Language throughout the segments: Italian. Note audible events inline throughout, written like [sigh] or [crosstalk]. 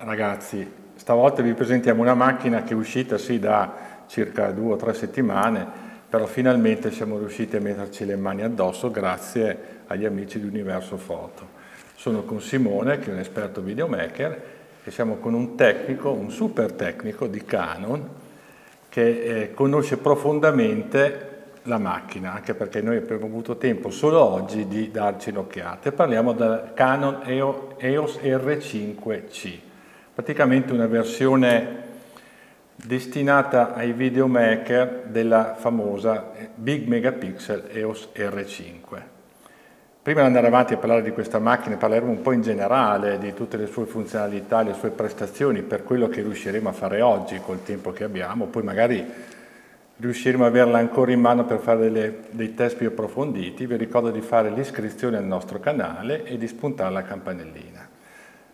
Ragazzi, stavolta vi presentiamo una macchina che è uscita sì da circa due o tre settimane, però finalmente siamo riusciti a metterci le mani addosso grazie agli amici di Universo Foto. Sono con Simone, che è un esperto videomaker, e siamo con un tecnico, un super tecnico di Canon, che eh, conosce profondamente la macchina, anche perché noi abbiamo avuto tempo solo oggi di darci un'occhiata. Parliamo del Canon EOS R5C, praticamente una versione destinata ai videomaker della famosa Big Megapixel EOS R5. Prima di andare avanti a parlare di questa macchina, parleremo un po' in generale di tutte le sue funzionalità, le sue prestazioni, per quello che riusciremo a fare oggi col tempo che abbiamo, poi magari riusciremo ad averla ancora in mano per fare delle, dei test più approfonditi, vi ricordo di fare l'iscrizione al nostro canale e di spuntare la campanellina.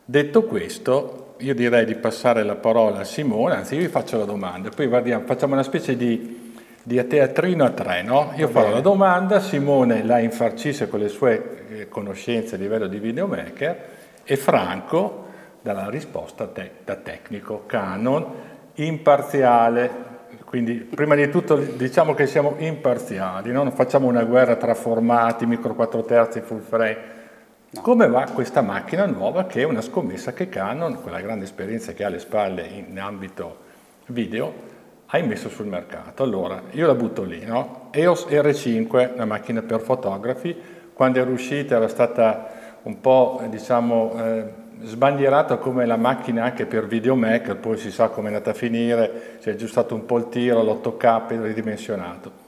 Detto questo, io direi di passare la parola a Simone, anzi io vi faccio la domanda, poi guardiamo, facciamo una specie di, di teatrino a tre, no? Io farò la domanda, Simone la infarcisce con le sue eh, conoscenze a livello di videomaker e Franco dà la risposta te, da tecnico, canon, imparziale, quindi prima di tutto diciamo che siamo imparziali, no? non facciamo una guerra tra formati, micro 4 terzi, full frame. Come va questa macchina nuova che è una scommessa che Canon, con la grande esperienza che ha alle spalle in ambito video, ha messo sul mercato? Allora, io la butto lì, no? EOS R5, una macchina per fotografi, quando era uscita era stata un po', diciamo, eh, sbandierata come la macchina anche per videomaker, poi si sa come è andata a finire, si è aggiustato un po' il tiro, l'8K ridimensionato.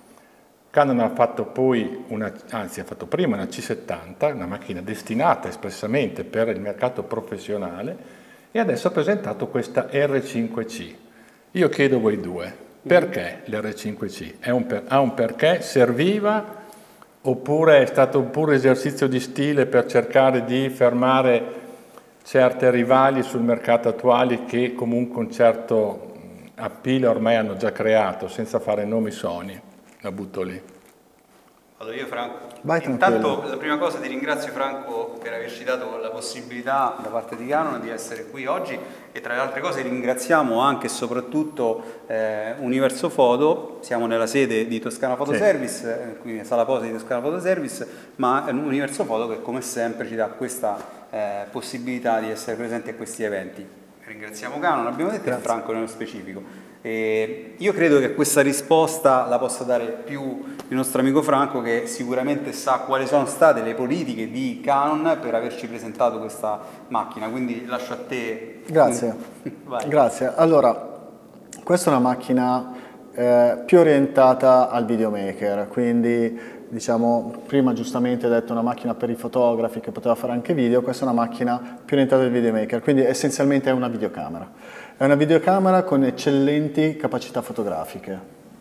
Canon ha fatto poi, una, anzi ha fatto prima una C70, una macchina destinata espressamente per il mercato professionale e adesso ha presentato questa R5C. Io chiedo voi due, perché l'R5C? Un per, ha un perché? Serviva oppure è stato un puro esercizio di stile per cercare di fermare certe rivali sul mercato attuale che comunque un certo appeal ormai hanno già creato, senza fare nomi Sony. La butto lì. Vado io Franco. Vai, Intanto la prima cosa ti ringrazio Franco per averci dato la possibilità da parte di Canon di essere qui oggi e tra le altre cose ringraziamo anche e soprattutto eh, Universo Foto, siamo nella sede di Toscana Foto sì. Service, eh, qui sala posa di Toscana Foto Service, ma Universo Foto che come sempre ci dà questa eh, possibilità di essere presenti a questi eventi. Ringraziamo Canon, abbiamo detto, Grazie. e Franco nello specifico. E io credo che questa risposta la possa dare più il nostro amico Franco che sicuramente sa quali sono state le politiche di Canon per averci presentato questa macchina, quindi lascio a te. Grazie. [laughs] Grazie. Allora, questa è una macchina eh, più orientata al videomaker, quindi diciamo, prima giustamente hai detto una macchina per i fotografi che poteva fare anche video, questa è una macchina più orientata al videomaker, quindi essenzialmente è una videocamera. È una videocamera con eccellenti capacità fotografiche,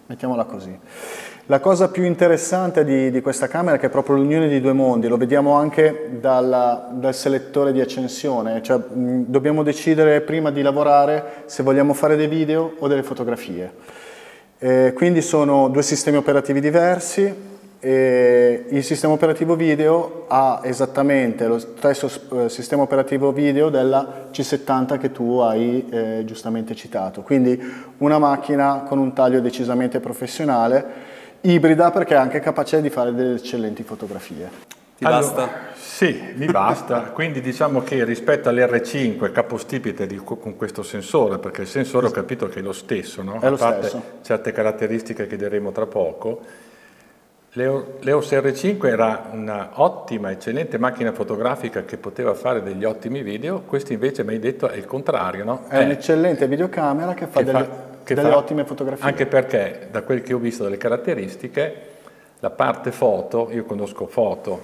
mettiamola così. La cosa più interessante di, di questa camera è che è proprio l'unione di due mondi, lo vediamo anche dalla, dal selettore di accensione, cioè mh, dobbiamo decidere prima di lavorare se vogliamo fare dei video o delle fotografie. Eh, quindi sono due sistemi operativi diversi, e il sistema operativo video ha esattamente lo stesso eh, sistema operativo video della C70 che tu hai eh, giustamente citato, quindi una macchina con un taglio decisamente professionale, ibrida perché è anche capace di fare delle eccellenti fotografie. Ti allora, basta? Sì, mi basta. [laughs] Quindi diciamo che rispetto all'R5 capostipite di, con questo sensore, perché il sensore ho capito che è lo stesso, no? È lo A parte stesso. certe caratteristiche che diremo tra poco, L'EOS R5 era un'ottima, eccellente macchina fotografica che poteva fare degli ottimi video, questo invece mi hai detto è il contrario, no? È, è un'eccellente videocamera che fa che delle, fa, che delle fa, ottime fotografie. Anche perché, da quel che ho visto dalle caratteristiche, la parte foto, io conosco foto,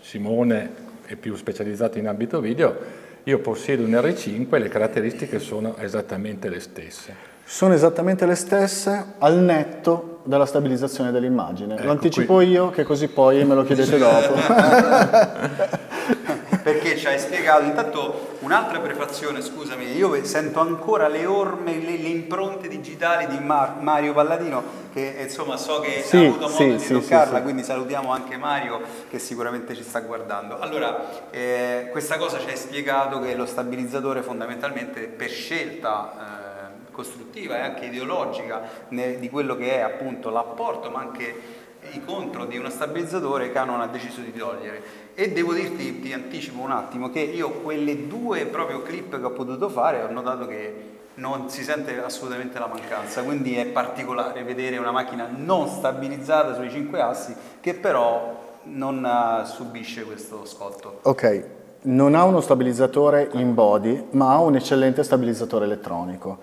Simone è più specializzato in ambito video, io possiedo un R5 e le caratteristiche sono esattamente le stesse. Sono esattamente le stesse al netto della stabilizzazione dell'immagine. Ecco, lo anticipo qui. io che così poi me lo chiedete dopo. [laughs] Perché ci hai spiegato, intanto un'altra prefazione, scusami, io sento ancora le orme, le, le impronte digitali di Mar Mario Palladino, che insomma so che sì, ha avuto modo sì, di sì, toccarla, quindi salutiamo anche Mario che sicuramente ci sta guardando. Allora, eh, questa cosa ci hai spiegato che lo stabilizzatore fondamentalmente per scelta... Eh, costruttiva e anche ideologica di quello che è appunto l'apporto ma anche i contro di uno stabilizzatore Canon ha deciso di togliere e devo dirti, ti anticipo un attimo, che io quelle due proprio clip che ho potuto fare ho notato che non si sente assolutamente la mancanza, quindi è particolare vedere una macchina non stabilizzata sui cinque assi che però non uh, subisce questo scotto. Ok, non ha uno stabilizzatore in body, ma ha un eccellente stabilizzatore elettronico.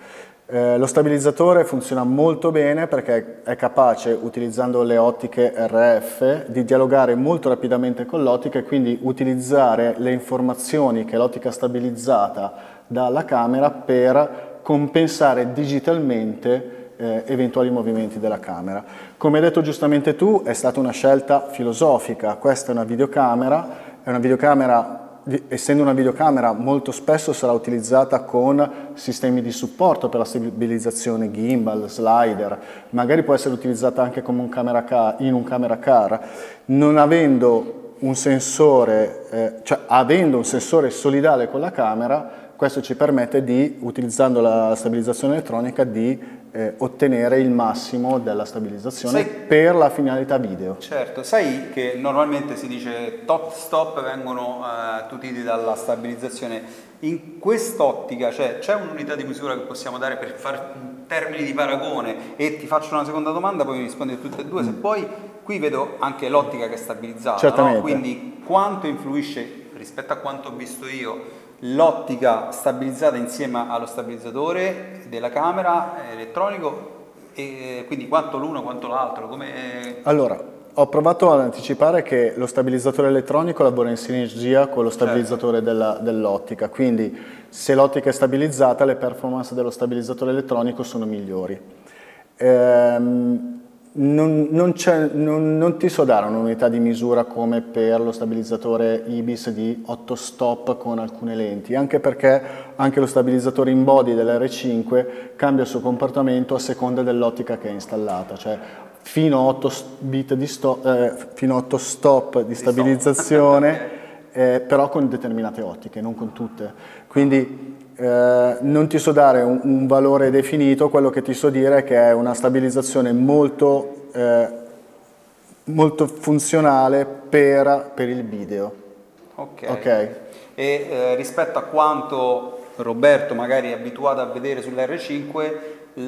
Eh, lo stabilizzatore funziona molto bene perché è capace, utilizzando le ottiche RF, di dialogare molto rapidamente con l'ottica e quindi utilizzare le informazioni che l'ottica stabilizzata dà alla camera per compensare digitalmente eh, eventuali movimenti della camera. Come hai detto giustamente tu, è stata una scelta filosofica. Questa è una videocamera, è una videocamera essendo una videocamera molto spesso sarà utilizzata con sistemi di supporto per la stabilizzazione gimbal, slider, magari può essere utilizzata anche un car, in un camera car, non avendo un sensore, eh, cioè avendo un sensore solidale con la camera, questo ci permette di, utilizzando la stabilizzazione elettronica, di eh, ottenere il massimo della stabilizzazione sai, per la finalità video. Certo, sai che normalmente si dice tot stop vengono eh, tutiti dalla stabilizzazione. In quest'ottica cioè, c'è un'unità di misura che possiamo dare per fare termini di paragone e ti faccio una seconda domanda, poi mi rispondi tutte e due, se mm. poi qui vedo anche l'ottica che è stabilizzata, no? quindi quanto influisce rispetto a quanto ho visto io l'ottica stabilizzata insieme allo stabilizzatore della camera elettronico e quindi quanto l'uno quanto l'altro come... allora ho provato ad anticipare che lo stabilizzatore elettronico lavora in sinergia con lo stabilizzatore certo. dell'ottica quindi se l'ottica è stabilizzata le performance dello stabilizzatore elettronico sono migliori ehm, non, non, non, non, ti so dare un'unità di misura come per lo stabilizzatore IBIS di 8 stop con alcune lenti, anche perché anche lo stabilizzatore in body dell'R5 cambia il suo comportamento a seconda dell'ottica che è installata, cioè fino a 8, bit di stop, eh, fino a 8 stop di stabilizzazione, [laughs] eh, però con determinate ottiche, non con tutte. Quindi eh, non ti so dare un, un, valore definito, quello che ti so dire è che è una stabilizzazione molto, eh, molto funzionale per, per, il video. Ok. okay. E eh, rispetto a quanto Roberto magari è abituato a vedere sull'R5,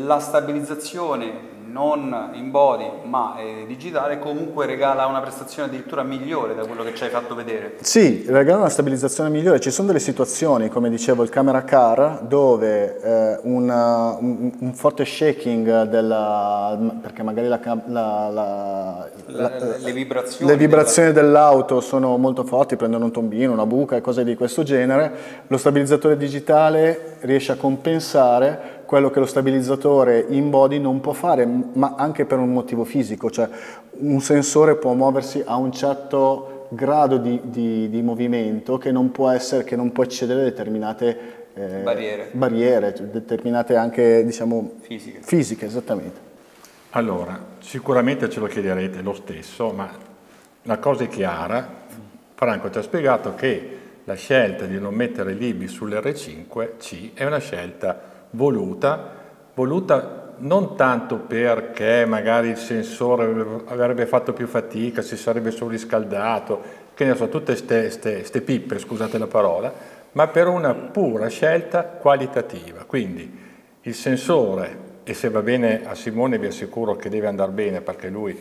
la stabilizzazione non in body ma eh, digitale comunque regala una prestazione addirittura migliore da quello che ci hai fatto vedere. Sì, regala una stabilizzazione migliore, ci sono delle situazioni come dicevo il camera car dove eh, una, un, un, forte shaking della, perché magari la, la, la, le vibrazioni, le vibrazioni dell'auto sono molto forti, prendono un tombino, una buca e cose di questo genere, lo stabilizzatore digitale riesce a compensare quello che lo stabilizzatore in body non può fare, ma anche per un motivo fisico, cioè un sensore può muoversi a un certo grado di, di, di movimento che non può, essere, che non può eccedere determinate eh, barriere. barriere, cioè determinate anche diciamo, fisiche. fisiche, esattamente. Allora, sicuramente ce lo chiederete lo stesso, ma la cosa è chiara, Franco ci ha spiegato che la scelta di non mettere l'IBI sull'R5C è una scelta voluta, voluta non tanto perché magari il sensore avrebbe fatto più fatica, si sarebbe surriscaldato, che ne so, tutte queste pippe, scusate la parola, ma per una pura scelta qualitativa. Quindi il sensore, e se va bene a Simone vi assicuro che deve andare bene perché lui,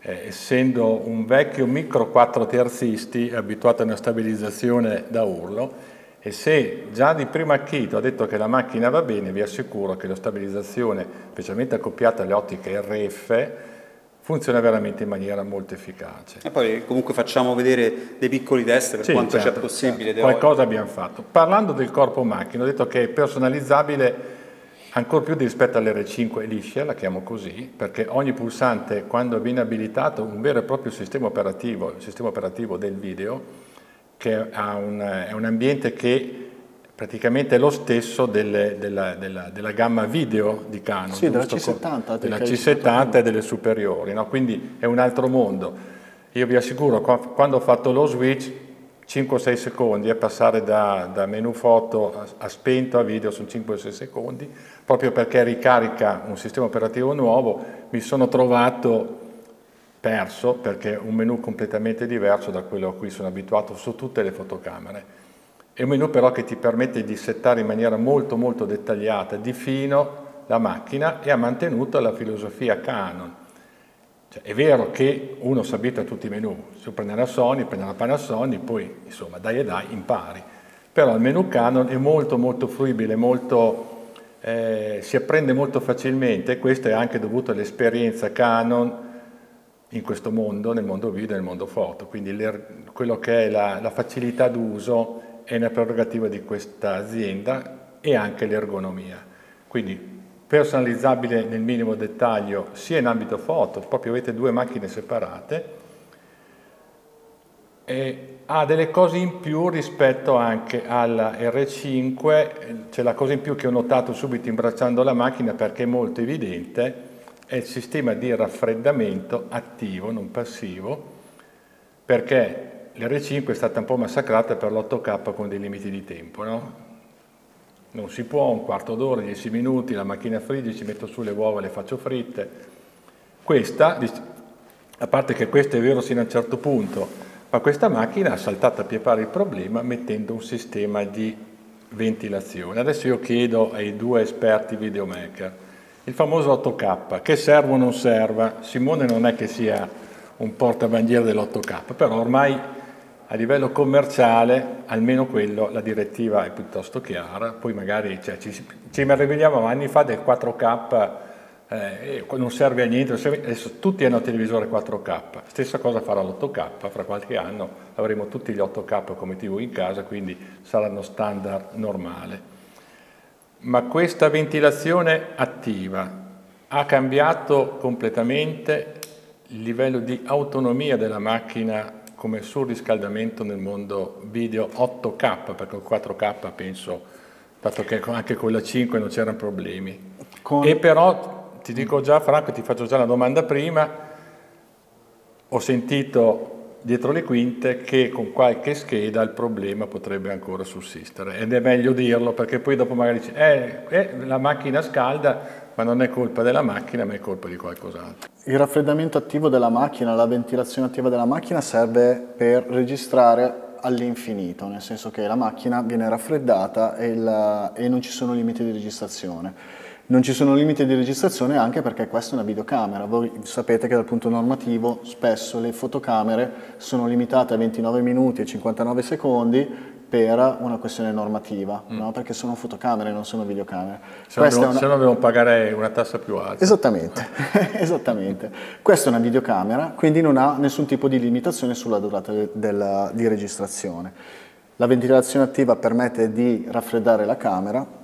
eh, essendo un vecchio micro 4 terzisti, abituato a una stabilizzazione da urlo, e se già di primo acchito ha detto che la macchina va bene, vi assicuro che la stabilizzazione, specialmente accoppiata alle ottiche RF, funziona veramente in maniera molto efficace. E poi comunque facciamo vedere dei piccoli test per sì, quanto certo, c'è possibile. Certo. Qualcosa abbiamo fatto. Parlando del corpo macchina, ho detto che è personalizzabile ancora più rispetto all'R5 liscia, la chiamo così, perché ogni pulsante quando viene abilitato un vero e proprio sistema operativo, il sistema operativo del video, che un, è un ambiente che praticamente è lo stesso delle, della, della, della, gamma video di Canon. Sì, della C70. Della C70 e delle superiori, no? quindi è un altro mondo. Io vi assicuro, quando ho fatto lo switch, 5-6 secondi, e passare da, da, menu foto a, a, spento a video sono 5-6 secondi, proprio perché ricarica un sistema operativo nuovo, mi sono trovato perso perché è un menu completamente diverso da quello a cui sono abituato su tutte le fotocamere è un menu però che ti permette di settare in maniera molto molto dettagliata, di fino, la macchina e ha mantenuto la filosofia Canon. Cioè, è vero che uno si abitua a tutti i menu, se prende la Sony, prende la Panasonic, poi insomma dai e dai impari. Però il menu Canon è molto molto fruibile, molto, eh, si apprende molto facilmente questo è anche dovuto all'esperienza Canon in questo mondo, nel mondo video e nel mondo foto. Quindi quello che è la, la facilità d'uso è una prerogativa di questa azienda e anche l'ergonomia. Quindi personalizzabile nel minimo dettaglio sia in ambito foto, proprio avete due macchine separate, e ha delle cose in più rispetto anche alla R5, c'è la cosa in più che ho notato subito imbracciando la macchina perché è molto evidente, è il sistema di raffreddamento attivo, non passivo, perché l'R5 è stata un po' massacrata per l'8K con dei limiti di tempo, no? Non si può, un quarto d'ora, dieci minuti, la macchina frigge, ci metto su le uova, le faccio fritte. Questa, a parte che questo è vero sino a un certo punto, ma questa macchina ha saltato a pie il problema mettendo un sistema di ventilazione. Adesso io chiedo ai due esperti videomaker, il famoso 8K, che serve o non serva? Simone non è che sia un portabandiera dell'8K, però ormai a livello commerciale, almeno quello, la direttiva è piuttosto chiara, poi magari cioè, ci, ci meravigliamo anni fa del 4K, eh, non serve a niente, adesso tutti hanno televisore 4K, stessa cosa farà l'8K, fra qualche anno avremo tutti gli 8K come TV in casa, quindi saranno standard normale. Ma questa ventilazione attiva ha cambiato completamente il livello di autonomia della macchina come surriscaldamento nel mondo video 8K, perché il 4K penso, dato che anche con la 5 non c'erano problemi. Con... E però ti dico già, Franco, ti faccio già la domanda prima, ho sentito dietro le quinte che con qualche scheda il problema potrebbe ancora sussistere ed è meglio dirlo perché poi dopo magari dici eh, eh, la macchina scalda ma non è colpa della macchina ma è colpa di qualcos'altro. Il raffreddamento attivo della macchina, la ventilazione attiva della macchina serve per registrare all'infinito, nel senso che la macchina viene raffreddata e, il, e non ci sono limiti di registrazione. Non ci sono limiti di registrazione anche perché questa è una videocamera. Voi sapete che dal punto normativo spesso le fotocamere sono limitate a 29 minuti e 59 secondi per una questione normativa, mm. no? perché sono fotocamere, non sono videocamere. Se no, una... dobbiamo pagare una tassa più alta. Esattamente, [laughs] esattamente. Questa è una videocamera, quindi non ha nessun tipo di limitazione sulla durata de- della, di registrazione. La ventilazione attiva permette di raffreddare la camera.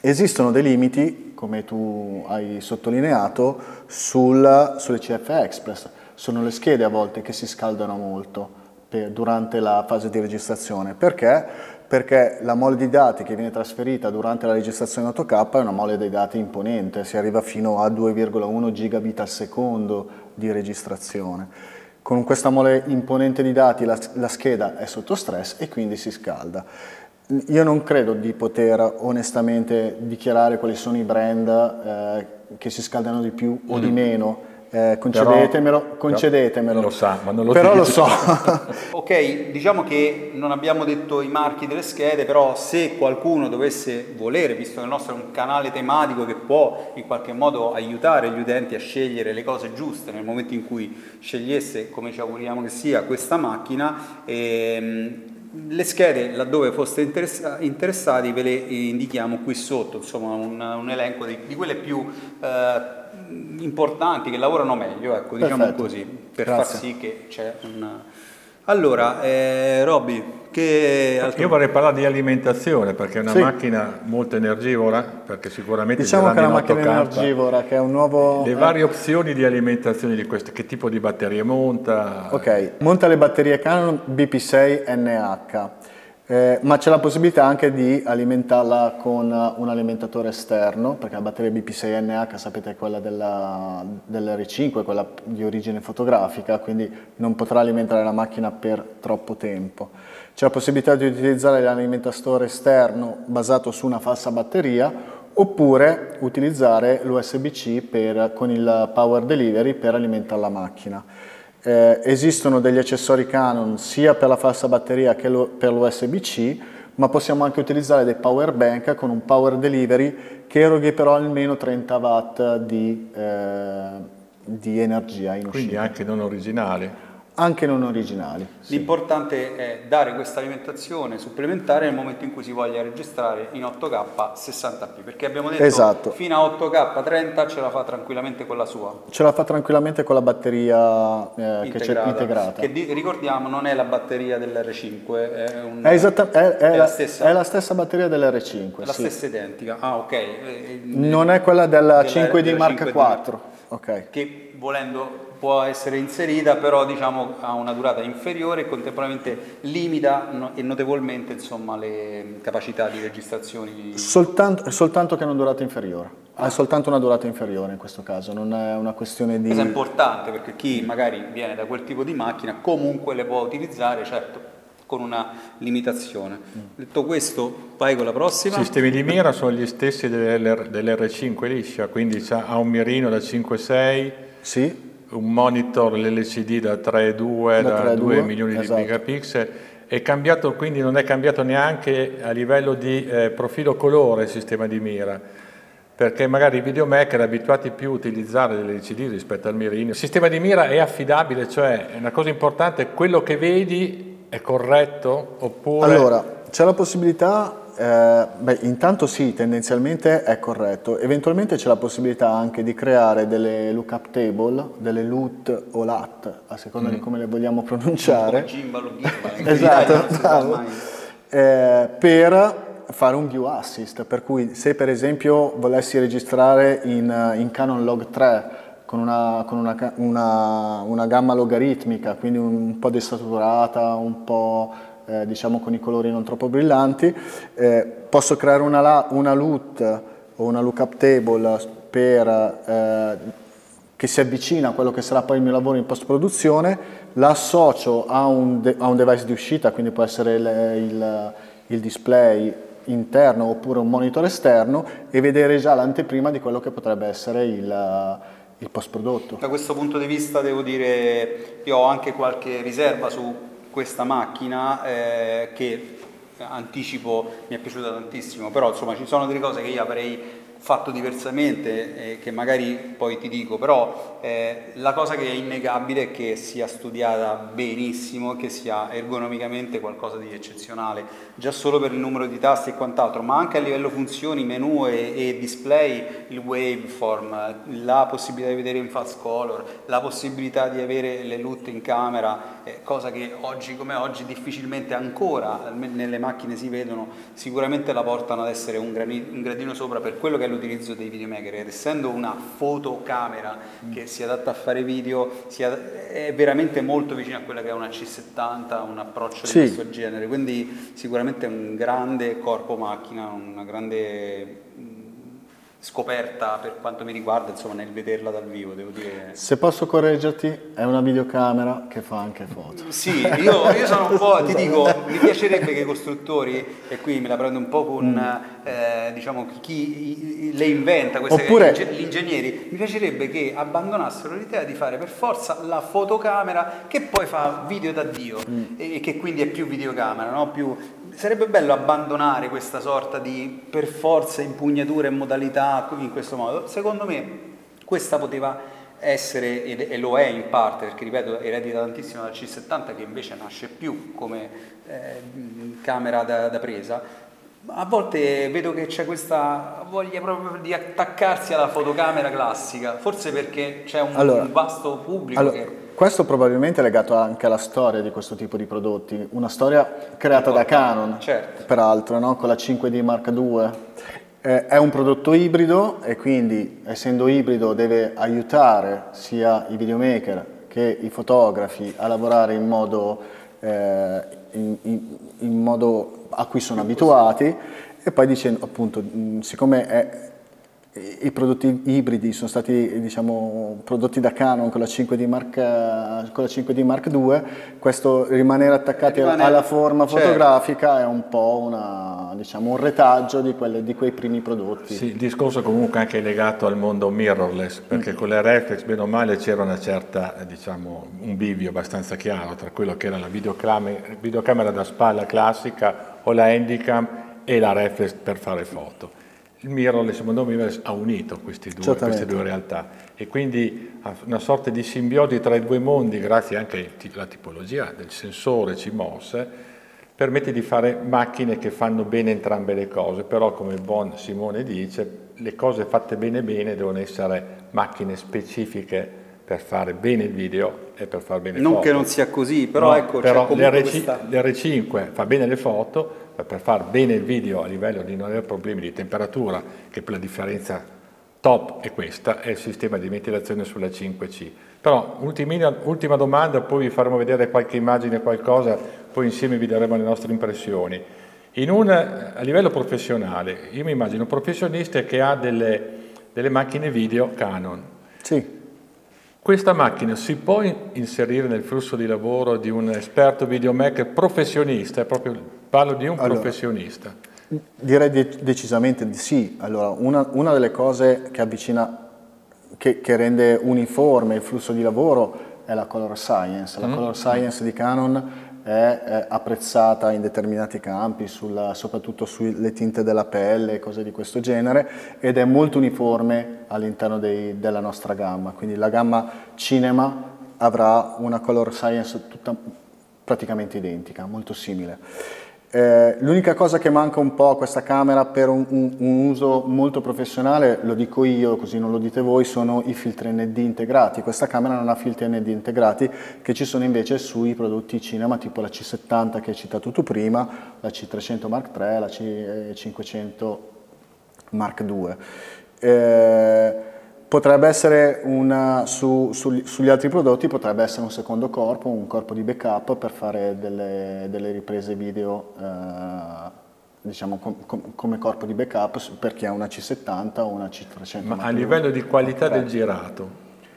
Esistono dei limiti come tu hai sottolineato, sul, sulle CF Express. Sono le schede a volte che si scaldano molto per, durante la fase di registrazione. Perché? Perché la mole di dati che viene trasferita durante la registrazione 8K è una mole di dati imponente, si arriva fino a 2,1 gigabit al secondo di registrazione. Con questa mole imponente di dati la, la scheda è sotto stress e quindi si scalda. Io non credo di poter onestamente dichiarare quali sono i brand eh, che si scaldano di più o mm. di meno. Eh, concedetemelo, però, concedetemelo. Lo sa, ma non lo Però lo so. [laughs] ok, diciamo che non abbiamo detto i marchi delle schede, però se qualcuno dovesse volere, visto che il nostro è un canale tematico che può in qualche modo aiutare gli utenti a scegliere le cose giuste nel momento in cui scegliesse, come ci auguriamo che sia, questa macchina, ehm, le schede, laddove foste interessa interessati, ve le indichiamo qui sotto, insomma un, un elenco di, di, quelle più eh, importanti, che lavorano meglio, ecco, diciamo così, per Grazie. far sì che c'è un Allora, eh, Robby, che altro... Io vorrei parlare di alimentazione perché è una sì. macchina molto energivora, perché sicuramente diciamo che è una macchina energivora, che è un nuovo... Le varie opzioni di alimentazione di questo, che tipo di batterie monta? Ok, monta le batterie Canon BP6NH. Eh, ma c'è la possibilità anche di alimentarla con un alimentatore esterno, perché la batteria BP6NH sapete è quella della, dell'R5, quella di origine fotografica, quindi non potrà alimentare la macchina per troppo tempo. C'è la possibilità di utilizzare l'alimentatore esterno basato su una falsa batteria oppure utilizzare l'USB-C con il power delivery per alimentare la macchina. Eh, esistono degli accessori Canon sia per la falsa batteria che lo, per l'USB-C, ma possiamo anche utilizzare dei power bank con un power delivery che eroghi però almeno 30 watt di, eh, di energia in uscita. Quindi anche non originali anche non originali. Sì. L'importante è dare questa alimentazione supplementare nel momento in cui si voglia registrare in 8K 60p, perché abbiamo detto esatto. fino a 8K 30 ce la fa tranquillamente con la sua. Ce la fa tranquillamente con la batteria eh, che c'è integrata. Che di, ricordiamo non è la batteria dell'R5, è, un, è, esatta, è, è, è la, stessa, è la stessa batteria dell'R5. La sì. stessa identica, ah ok. Non è quella della, della 5D Mark IV. Okay. Che volendo può essere inserita, però diciamo, ha una durata inferiore e contemporaneamente limita no, e notevolmente insomma, le capacità di registrazioni. Soltanto, soltanto che ha una durata inferiore. Ha soltanto una durata inferiore in questo caso, non è una questione di... Questo è importante perché chi magari viene da quel tipo di macchina comunque le può utilizzare, certo, con una limitazione. Detto questo, vai con la prossima. I sistemi di mira sono gli stessi dell'R5 liscia, quindi ha un mirino da 5.6. Sì un monitor l'LCD da 3,2 da, da 2 milioni esatto. di megapixel. È cambiato quindi non è cambiato neanche a livello di eh, profilo colore il sistema di mira perché magari i videomaker abituati più a utilizzare l'LCD rispetto al mirino. Il sistema di mira è affidabile cioè è una cosa importante. Quello che vedi è corretto oppure allora c'è la possibilità eh, beh, intanto sì, tendenzialmente è corretto. Eventualmente c'è la possibilità anche di creare delle lookup table, delle LUT o LAT, a seconda mm. di come le vogliamo pronunciare. Gimbalo, gimbalo. [laughs] esatto, eh, per fare un view assist, per cui se per esempio volessi registrare in, in Canon Log 3 con, una, con una, una, una gamma logaritmica, quindi un po' desaturata, un po' eh, diciamo con i colori non troppo brillanti, eh, posso creare una, una LUT o una lookup table per, eh, che si avvicina a quello che sarà poi il mio lavoro in post-produzione, la associo a un, a un, device di uscita, quindi può essere il, il, il display interno oppure un monitor esterno e vedere già l'anteprima di quello che potrebbe essere il, il post prodotto. Da questo punto di vista devo dire io ho anche qualche riserva su questa macchina eh, che anticipo mi è piaciuta tantissimo, però insomma ci sono delle cose che io avrei fatto diversamente, eh, che magari poi ti dico, però eh, la cosa che è innegabile è che sia studiata benissimo che sia ergonomicamente qualcosa di eccezionale, già solo per il numero di tasti e quant'altro, ma anche a livello funzioni, menu e, e display, il waveform, la possibilità di vedere in fast color, la possibilità di avere le LUT in camera, eh, cosa che oggi come oggi difficilmente ancora nelle macchine si vedono, sicuramente la portano ad essere un, gradino, un gradino sopra per quello che è l'utilizzo dei videomaker ed essendo una fotocamera mm. che si adatta a fare video è veramente molto vicina a quella che è una C70, un approccio sì. di questo genere, quindi sicuramente è un grande corpo macchina, una grande scoperta per quanto mi riguarda, insomma, nel vederla dal vivo, devo dire. Se posso correggerti, è una videocamera che fa anche foto. Sì, io, io sono un po', ti [laughs] dico, mi piacerebbe che i costruttori, e qui me la prendo un po' con, mm. eh, diciamo, chi le inventa, queste Oppure, gli ingegneri, mi piacerebbe che abbandonassero l'idea di fare per forza la fotocamera che poi fa video da Dio mm. e che quindi è più videocamera, no? più sarebbe bello abbandonare questa sorta di per forza impugnatura e modalità in questo modo. Secondo me questa poteva essere, e lo è in parte, perché ripeto, eredita tantissimo dal C70 che invece nasce più come eh, camera da, da presa, a volte vedo che c'è questa voglia proprio di attaccarsi alla fotocamera classica, forse perché c'è un, allora, un vasto pubblico allora, che questo probabilmente è legato anche alla storia di questo tipo di prodotti, una storia creata da Canon, certo. peraltro, no? con la 5D Mark II. Eh, è un prodotto ibrido e quindi essendo ibrido deve aiutare sia i videomaker che i fotografi a lavorare in modo, eh, in, in, in modo a cui sono abituati e poi dicendo appunto siccome è i prodotti ibridi sono stati diciamo, prodotti da Canon con la 5D Mark, con la 5D Mark II, questo rimanere attaccati Rimane, alla forma certo. fotografica è un po' una, diciamo, un retaggio di, quelle, di, quei primi prodotti. Sì, il discorso comunque anche legato al mondo mirrorless, perché mm. con le reflex bene o male c'era una certa, diciamo, un bivio abbastanza chiaro tra quello che era la videocamera, videocamera da spalla classica o la handicam e la reflex per fare foto il mirrorless, secondo me, ha unito due, queste due realtà e quindi una sorta di simbiosi tra i due mondi, grazie anche alla tipologia del sensore CMOS, permette di fare macchine che fanno bene entrambe le cose, però come il buon Simone dice, le cose fatte bene bene devono essere macchine specifiche per fare bene il video e per fare bene le non foto. Non che non sia così, però no, ecco, però l'R5 questa... fa bene le foto, per fare bene il video a livello di non avere problemi di temperatura, che per la differenza top è questa, è il sistema di ventilazione sulla 5C. Però ultimina, ultima domanda, poi vi faremo vedere qualche immagine, qualcosa, poi insieme vi daremo le nostre impressioni. Un, a livello professionale, io mi immagino un professionista che ha delle, delle macchine video Canon. Sì. Questa macchina si può inserire nel flusso di lavoro di un esperto videomaker professionista, proprio, parlo di un allora, professionista? Direi de- decisamente di sì. Allora, una, una, delle cose che avvicina, che, che, rende uniforme il flusso di lavoro è la color science. La mm. color science di Canon è, apprezzata in determinati campi, sulla, soprattutto sulle tinte della pelle e cose di questo genere, ed è molto uniforme all'interno dei, della nostra gamma. Quindi la gamma cinema avrà una color science tutta praticamente identica, molto simile. Eh, l'unica cosa che manca un po' a questa camera per un, un, un, uso molto professionale, lo dico io così non lo dite voi, sono i filtri ND integrati. Questa camera non ha filtri ND integrati che ci sono invece sui prodotti cinema tipo la C70 che hai citato tu prima, la C300 Mark III, la C500 Mark II. Eh, Potrebbe essere una, su, su, sugli altri prodotti potrebbe essere un secondo corpo, un corpo di backup per fare delle, delle riprese video eh, diciamo com, com, come corpo di backup per chi ha una C70 o una C300. Ma a livello di qualità del girato,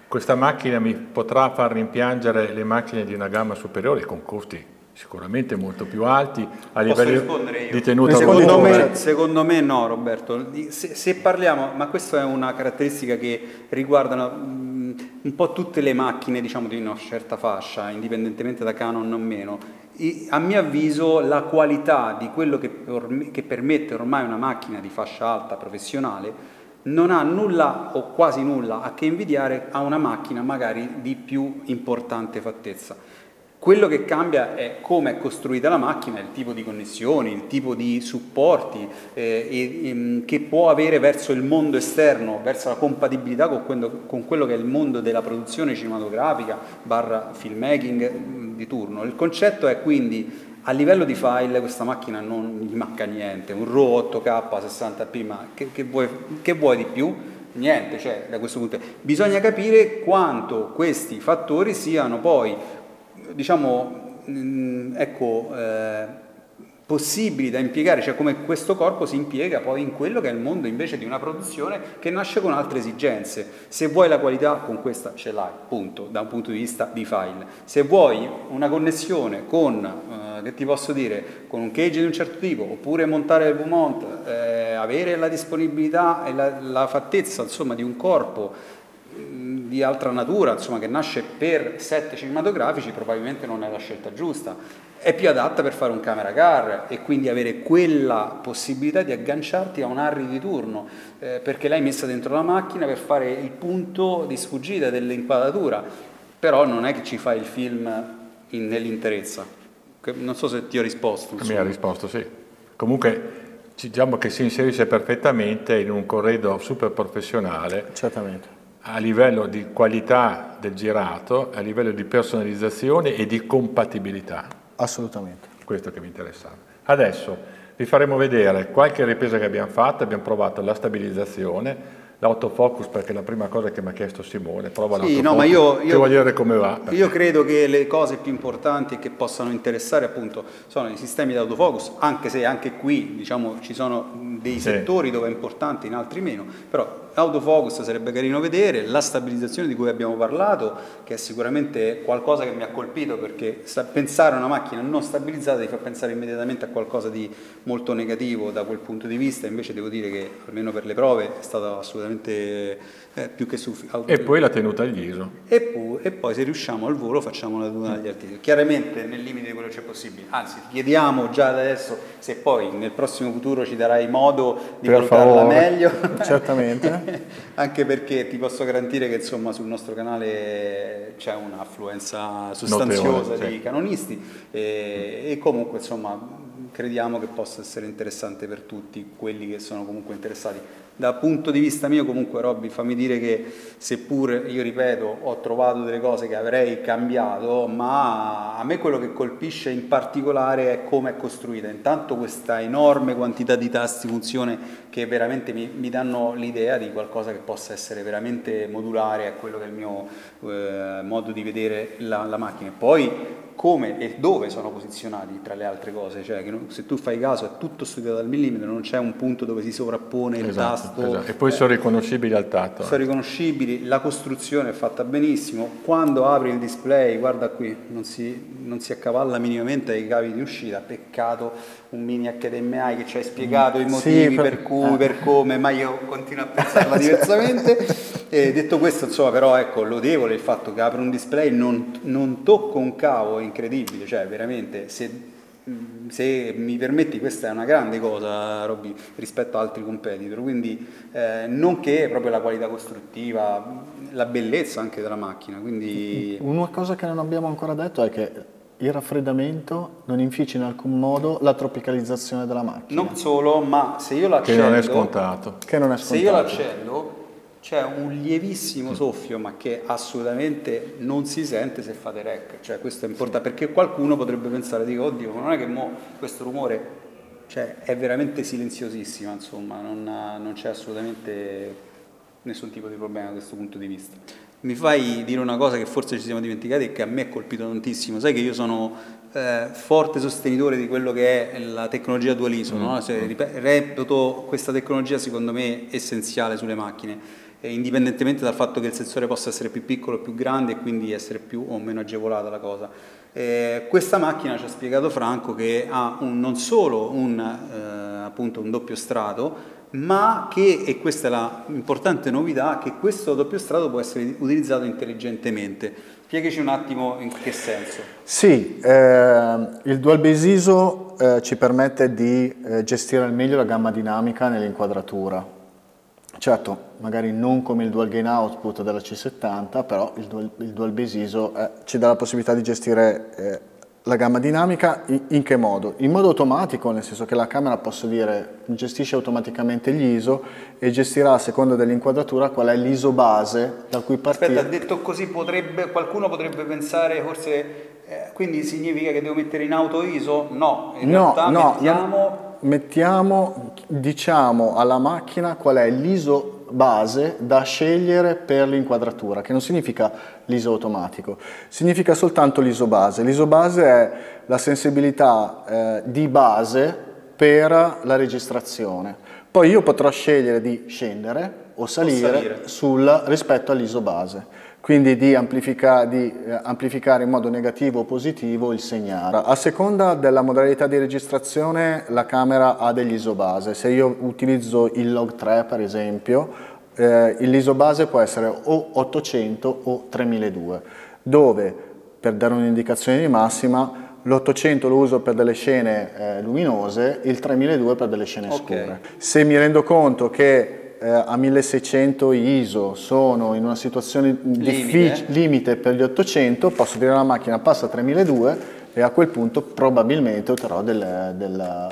questa macchina mi potrà far rimpiangere le macchine di una gamma superiore con costi sicuramente molto più alti a livello di tenuta secondo me, secondo me no Roberto. Se, se, parliamo ma questa è una caratteristica che riguarda um, un po' tutte le macchine diciamo di una certa fascia indipendentemente da Canon o meno. E, a mio avviso la qualità di quello che, che permette ormai una macchina di fascia alta professionale non ha nulla o quasi nulla a che invidiare a una macchina magari di più importante fattezza quello che cambia è come è costruita la macchina, il tipo di connessioni, il tipo di supporti eh, e, e, che può avere verso il mondo esterno, verso la compatibilità con quello, con quello che è il mondo della produzione cinematografica barra filmmaking mm, di turno. Il concetto è quindi a livello di file questa macchina non gli manca niente, un RAW 8K 60p, ma che, che, vuoi, che vuoi di più? Niente, cioè da questo punto bisogna capire quanto questi fattori siano poi diciamo, mm, ecco, eh, possibili da impiegare, cioè come questo corpo si impiega poi in quello che è il mondo invece di una produzione che nasce con altre esigenze. Se vuoi la qualità con questa ce l'hai, punto, da un punto di vista di file. Se vuoi una connessione con, eh, che ti posso dire, con un cage di un certo tipo, oppure montare il V-mount, eh, avere la disponibilità e la, la fattezza insomma, di un corpo di altra natura, insomma, che nasce per set cinematografici, probabilmente non è la scelta giusta. È più adatta per fare un camera car e quindi avere quella possibilità di agganciarti a un Harry di turno, eh, perché l'hai messa dentro la macchina per fare il punto di sfuggita dell'inquadratura, però non è che ci fai il film in, nell'interezza. Non so se ti ho risposto. Mi ha risposto, sì. Comunque diciamo che si inserisce perfettamente in un corredo super professionale. Certamente a livello di qualità del girato a livello di personalizzazione e di compatibilità. Assolutamente. Questo che mi interessava. Adesso vi faremo vedere qualche ripresa che abbiamo fatto, abbiamo provato la stabilizzazione, l'autofocus perché è la prima cosa che mi ha chiesto Simone, prova sì, no, ma io, io, voglio vedere come va. Io credo che le cose più importanti che possano interessare appunto sono i sistemi di autofocus, anche se anche qui diciamo ci sono dei sì. settori dove è importante, in altri meno, però Autofocus sarebbe carino vedere, la stabilizzazione di cui abbiamo parlato, che è sicuramente qualcosa che mi ha colpito perché pensare a una macchina non stabilizzata ti fa pensare immediatamente a qualcosa di molto negativo da quel punto di vista, invece devo dire che almeno per le prove è stato assolutamente eh, più che sufficiente. E poi la tenuta agli ISO. E poi, e poi, se riusciamo al volo facciamo la tenuta agli articoli, chiaramente nel limite di quello che c'è possibile, anzi chiediamo già adesso se poi nel prossimo futuro ci darai modo di per valutarla favore. meglio. [laughs] Certamente. [laughs] anche perché ti posso garantire che insomma, sul nostro canale c'è un'affluenza sostanziosa Notevole, di sì. canonisti e, e comunque insomma crediamo che possa essere interessante per tutti quelli che sono comunque interessati da punto di vista mio comunque Robby fammi dire che seppur io ripeto ho trovato delle cose che avrei cambiato ma a me quello che colpisce in particolare è come è costruita. Intanto questa enorme quantità di tasti funzione che veramente mi, mi danno l'idea di qualcosa che possa essere veramente modulare a quello che è il mio eh, modo di vedere la, la macchina. Poi come e dove sono posizionati tra le altre cose, cioè che se tu fai caso è tutto studiato al millimetro, non c'è un punto dove si sovrappone il esatto, tasto. Esatto. E poi eh, sono riconoscibili al tatto. Sono riconoscibili, la costruzione è fatta benissimo, quando apri il display, guarda qui, non si, non si accavalla minimamente ai cavi di uscita, peccato un mini HDMI che ci hai spiegato i motivi sì, per, per, cui, per come, ma io continuo a pensarla [laughs] diversamente. E detto questo, insomma, però ecco, lodevole il fatto che apre un display, non, non tocco un cavo, è incredibile, cioè veramente se, se, mi permetti questa è una grande cosa, Robby, rispetto a altri competitor, quindi eh, nonché proprio la qualità costruttiva, la bellezza anche della macchina. Quindi... Una cosa che non abbiamo ancora detto è che il raffreddamento non inficia in alcun modo la tropicalizzazione della macchina. Non solo, ma se io l'accendo... Che non è scontato. Che non è scontato. Se io l'accendo c'è un lievissimo soffio ma che assolutamente non si sente se fate rec, cioè questo è importante perché qualcuno potrebbe pensare, dico, oddio, ma non è che questo rumore cioè, è veramente silenziosissimo, insomma, non, non c'è assolutamente nessun tipo di problema da questo punto di vista. Mi fai dire una cosa che forse ci siamo dimenticati e che a me ha colpito tantissimo, sai che io sono eh, forte sostenitore di quello che è la tecnologia dual ISO, mm. no? cioè, reputo questa tecnologia secondo me essenziale sulle macchine eh, indipendentemente dal fatto che il sensore possa essere più piccolo o più grande e quindi essere più o meno agevolata la cosa. Eh, questa macchina ci ha spiegato Franco che ha un, non solo un, eh, appunto un doppio strato, ma che, e questa è l'importante novità, che questo doppio strato può essere utilizzato intelligentemente. Spiegaci un attimo in che senso. Sì, eh, il Dual Base ISO eh, ci permette di eh, gestire al meglio la gamma dinamica nell'inquadratura Certo, magari non come il dual gain output della C70, però il dual, il dual base ISO eh, ci dà la possibilità di gestire eh, la gamma dinamica in, in, che modo? In modo automatico, nel senso che la camera posso dire gestisce automaticamente gli ISO e gestirà a seconda dell'inquadratura qual è l'ISO base da cui partire. Aspetta, detto così potrebbe, qualcuno potrebbe pensare forse eh, quindi significa che devo mettere in auto ISO? No, in no, realtà no, mettiamo mettiamo, diciamo alla macchina qual è l'ISO base da scegliere per l'inquadratura, che non significa l'ISO automatico, significa soltanto l'ISO base. L'ISO base è la sensibilità eh, di base per la registrazione. Poi io potrò scegliere di scendere o salire, salire. Sul, rispetto all'ISO base quindi di, amplifica, di eh, amplificare in modo negativo o positivo il segnale. A seconda della modalità di registrazione la camera ha degli isobase, se io utilizzo il log 3 per esempio, eh, l'isobase può essere o 800 o 3200, dove per dare un'indicazione di massima l'800 lo uso per delle scene eh, luminose, il 3200 per delle scene okay. scure. Se mi rendo conto che eh, a 1600 ISO sono in una situazione limite. limite per gli 800, posso dire alla macchina passa a 3200 e a quel punto probabilmente otterrò del, del,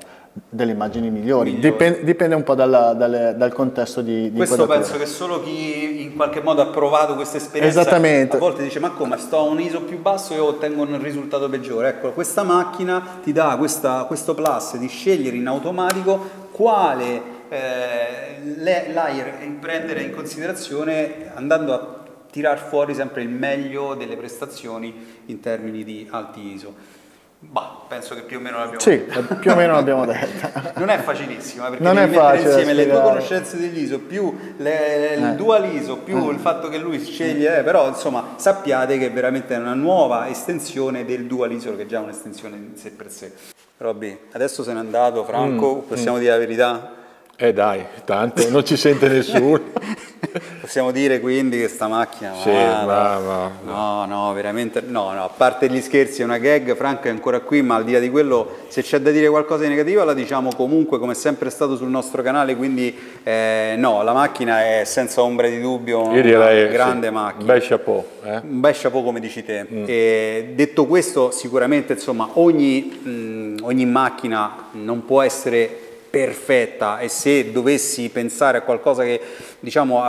delle immagini migliori, dipende, dipende, un po' dalla, dalle, dal contesto di, di Questo penso che solo chi in qualche modo ha provato questa esperienza a volte dice ma come sto a un ISO più basso e ottengo un risultato peggiore. Ecco, questa macchina ti dà questa, questo plus di scegliere in automatico quale eh, layer prendere in considerazione andando a tirar fuori sempre il meglio delle prestazioni in termini di alti ISO. Bah, penso che più o meno l'abbiamo sì, detta. più o meno l'abbiamo [laughs] detta. non è facilissima perché non è facile insieme le tue conoscenze dell'ISO più le, il eh. dual ISO più eh. il fatto che lui sceglie, eh, però insomma sappiate che è veramente una nuova estensione del dual ISO che è già un'estensione in sé per sé. Robby, adesso se n'è andato, Franco, mm, possiamo mm. dire la verità? Eh dai, tanto, non ci sente nessuno. [laughs] Possiamo dire quindi che sta macchina sì, ma, ma, no, no, veramente no, no, a parte gli scherzi è una gag, Franco è ancora qui, ma al di là di quello se c'è da dire qualcosa di negativo la diciamo comunque come è sempre stato sul nostro canale, quindi eh, no, la macchina è senza ombra di dubbio una direi, grande sì, macchina. Un bel chapeau. Eh? Un bel chapeau come dici te. Mm. E, detto questo sicuramente insomma ogni, mh, ogni macchina non può essere perfetta e se dovessi pensare a qualcosa che diciamo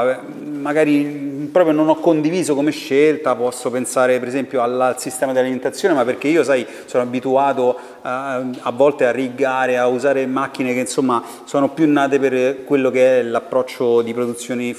magari proprio non ho condiviso come scelta posso pensare per esempio al, al sistema di alimentazione ma perché io sai sono abituato uh, a volte a rigare a usare macchine che insomma sono più nate per quello che è l'approccio di produzione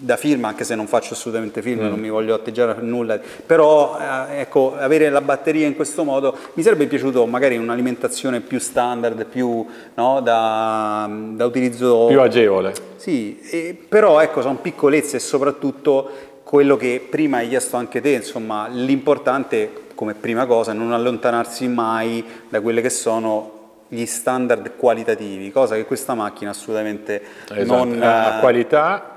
da film, anche se non faccio assolutamente film, mm. non mi voglio atteggiare a nulla, però eh, ecco, avere la batteria in questo modo mi sarebbe piaciuto magari un'alimentazione più standard, più no, da, da, utilizzo... Più agevole. Sì, e, però ecco, sono piccolezze e soprattutto quello che prima hai chiesto anche te, insomma, l'importante come prima cosa è non allontanarsi mai da quelle che sono gli standard qualitativi, cosa che questa macchina assolutamente esatto. non... A qualità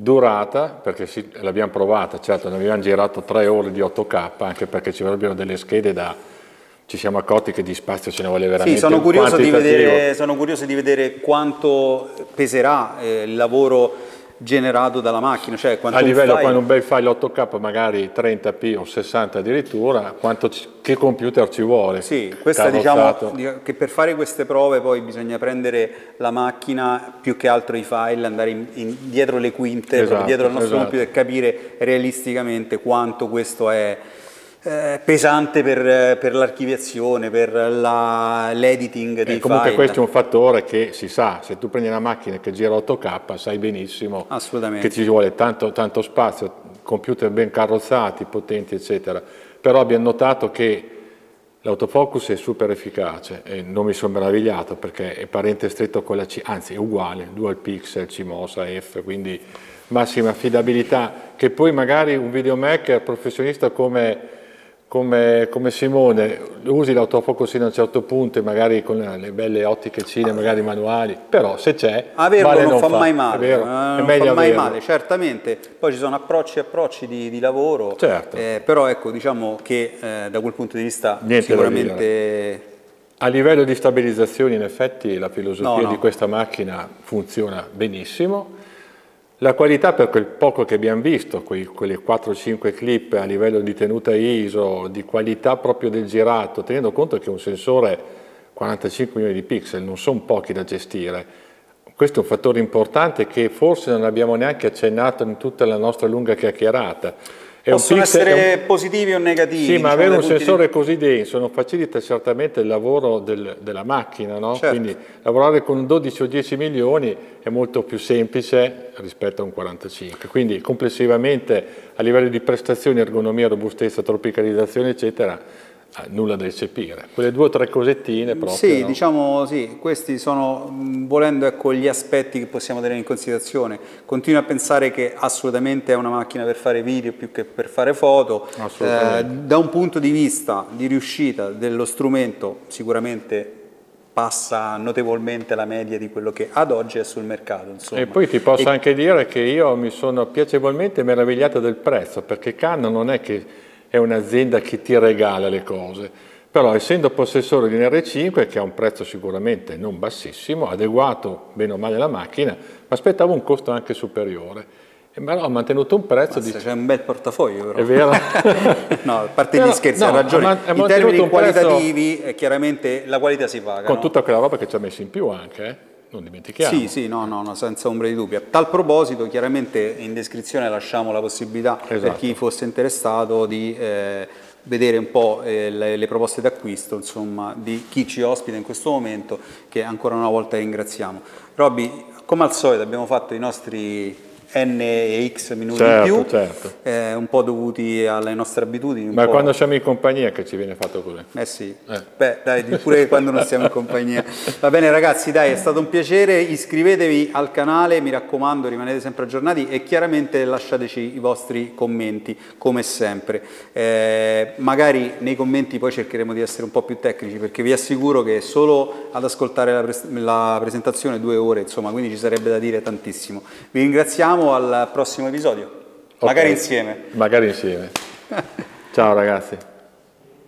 durata, perché sì, l'abbiamo provata, certo, ne abbiamo girato tre ore di 8K, anche perché ci vorrebbero delle schede da... Ci siamo accorti che di spazio ce ne vuole veramente sì, sono curioso, di vedere, sono curioso di vedere quanto peserà eh, il lavoro generato dalla macchina. Cioè a livello file... quando un bel file 8K, magari 30p o 60 addirittura, quanto, che computer ci vuole? Sì, questa diciamo che per fare queste prove poi bisogna prendere la macchina più che altro i file, andare in, in, dietro le quinte, esatto, dietro al nostro esatto. computer e capire realisticamente quanto questo è eh, pesante per, per l'archiviazione, per l'editing dei e comunque file. questo è un fattore che si sa, se tu prendi una macchina che gira 8K sai benissimo che ci vuole tanto, tanto spazio, computer ben carrozzati, potenti eccetera, però abbiamo notato che L'autofocus è super efficace e non mi sono meravigliato perché è parente stretto con la C, anzi è uguale, dual pixel, CMOS, F, quindi massima affidabilità, che poi magari un videomaker professionista come come, come, Simone usi l'autofocus fino a un certo punto e magari con le belle ottiche cine, magari manuali, però se c'è, averlo vale non, non fa, mai male, eh, non fa mai male, certamente, poi ci sono approcci e approcci di, di lavoro, certo. eh, però ecco diciamo che eh, da quel punto di vista Niente sicuramente... A livello di stabilizzazione in effetti la filosofia no, no. di questa macchina funziona benissimo, la qualità per quel poco che abbiamo visto, quei, quelle 4-5 clip a livello di tenuta ISO, di qualità proprio del girato, tenendo conto che un sensore 45 milioni di pixel non sono pochi da gestire, questo è un fattore importante che forse non abbiamo neanche accennato in tutta la nostra lunga chiacchierata. È Possono essere un... positivi o negativi. Sì, ma diciamo avere un sensore di... così denso non facilita certamente il lavoro del, della macchina, no? certo. quindi lavorare con 12 o 10 milioni è molto più semplice rispetto a un 45, quindi complessivamente a livello di prestazioni, ergonomia, robustezza, tropicalizzazione eccetera nulla da eccepire. Quelle due o tre cosettine proprio. Sì, no? diciamo sì, questi sono, volendo ecco, gli aspetti che possiamo tenere in considerazione. Continuo a pensare che assolutamente è una macchina per fare video più che per fare foto. Eh, da un punto di vista di riuscita dello strumento sicuramente passa notevolmente la media di quello che ad oggi è sul mercato. Insomma. E poi ti posso e... anche dire che io mi sono piacevolmente meravigliato del prezzo, perché Canon non è che è un'azienda che ti regala le cose, però essendo possessore di un R5 che ha un prezzo sicuramente non bassissimo, adeguato bene o male alla macchina, mi aspettavo un costo anche superiore Eh, ma no, ha mantenuto un prezzo di... C'è un bel portafoglio però. È vero? [laughs] no, a parte gli scherzi, no, ha ragione. Ha I termini qualitativi, prezzo... chiaramente la qualità si paga. Con no? tutta quella roba che ci ha messo in più anche, eh? Non dimentichiamo. Sì, sì, no, no, no, senza ombra di dubbio. A tal proposito, chiaramente in descrizione lasciamo la possibilità esatto. per chi fosse interessato di eh, vedere un po' eh, le, le, proposte d'acquisto, insomma, di chi ci ospita in questo momento, che ancora una volta ringraziamo. Robby, come al solito abbiamo fatto i nostri n e x minuti certo, in più, certo. eh, un po' dovuti alle nostre abitudini. Ma quando siamo in compagnia che ci viene fatto così. Eh sì, eh. beh dai, pure quando non siamo in compagnia. Va bene ragazzi, dai, è stato un piacere, iscrivetevi al canale, mi raccomando, rimanete sempre aggiornati e chiaramente lasciateci i vostri commenti, come sempre. Eh, magari nei commenti poi cercheremo di essere un po' più tecnici, perché vi assicuro che solo ad ascoltare la, pres la presentazione due ore, insomma, quindi ci sarebbe da dire tantissimo. Vi ringraziamo vediamo al prossimo episodio. Okay. Magari insieme. Magari insieme. [laughs] Ciao ragazzi.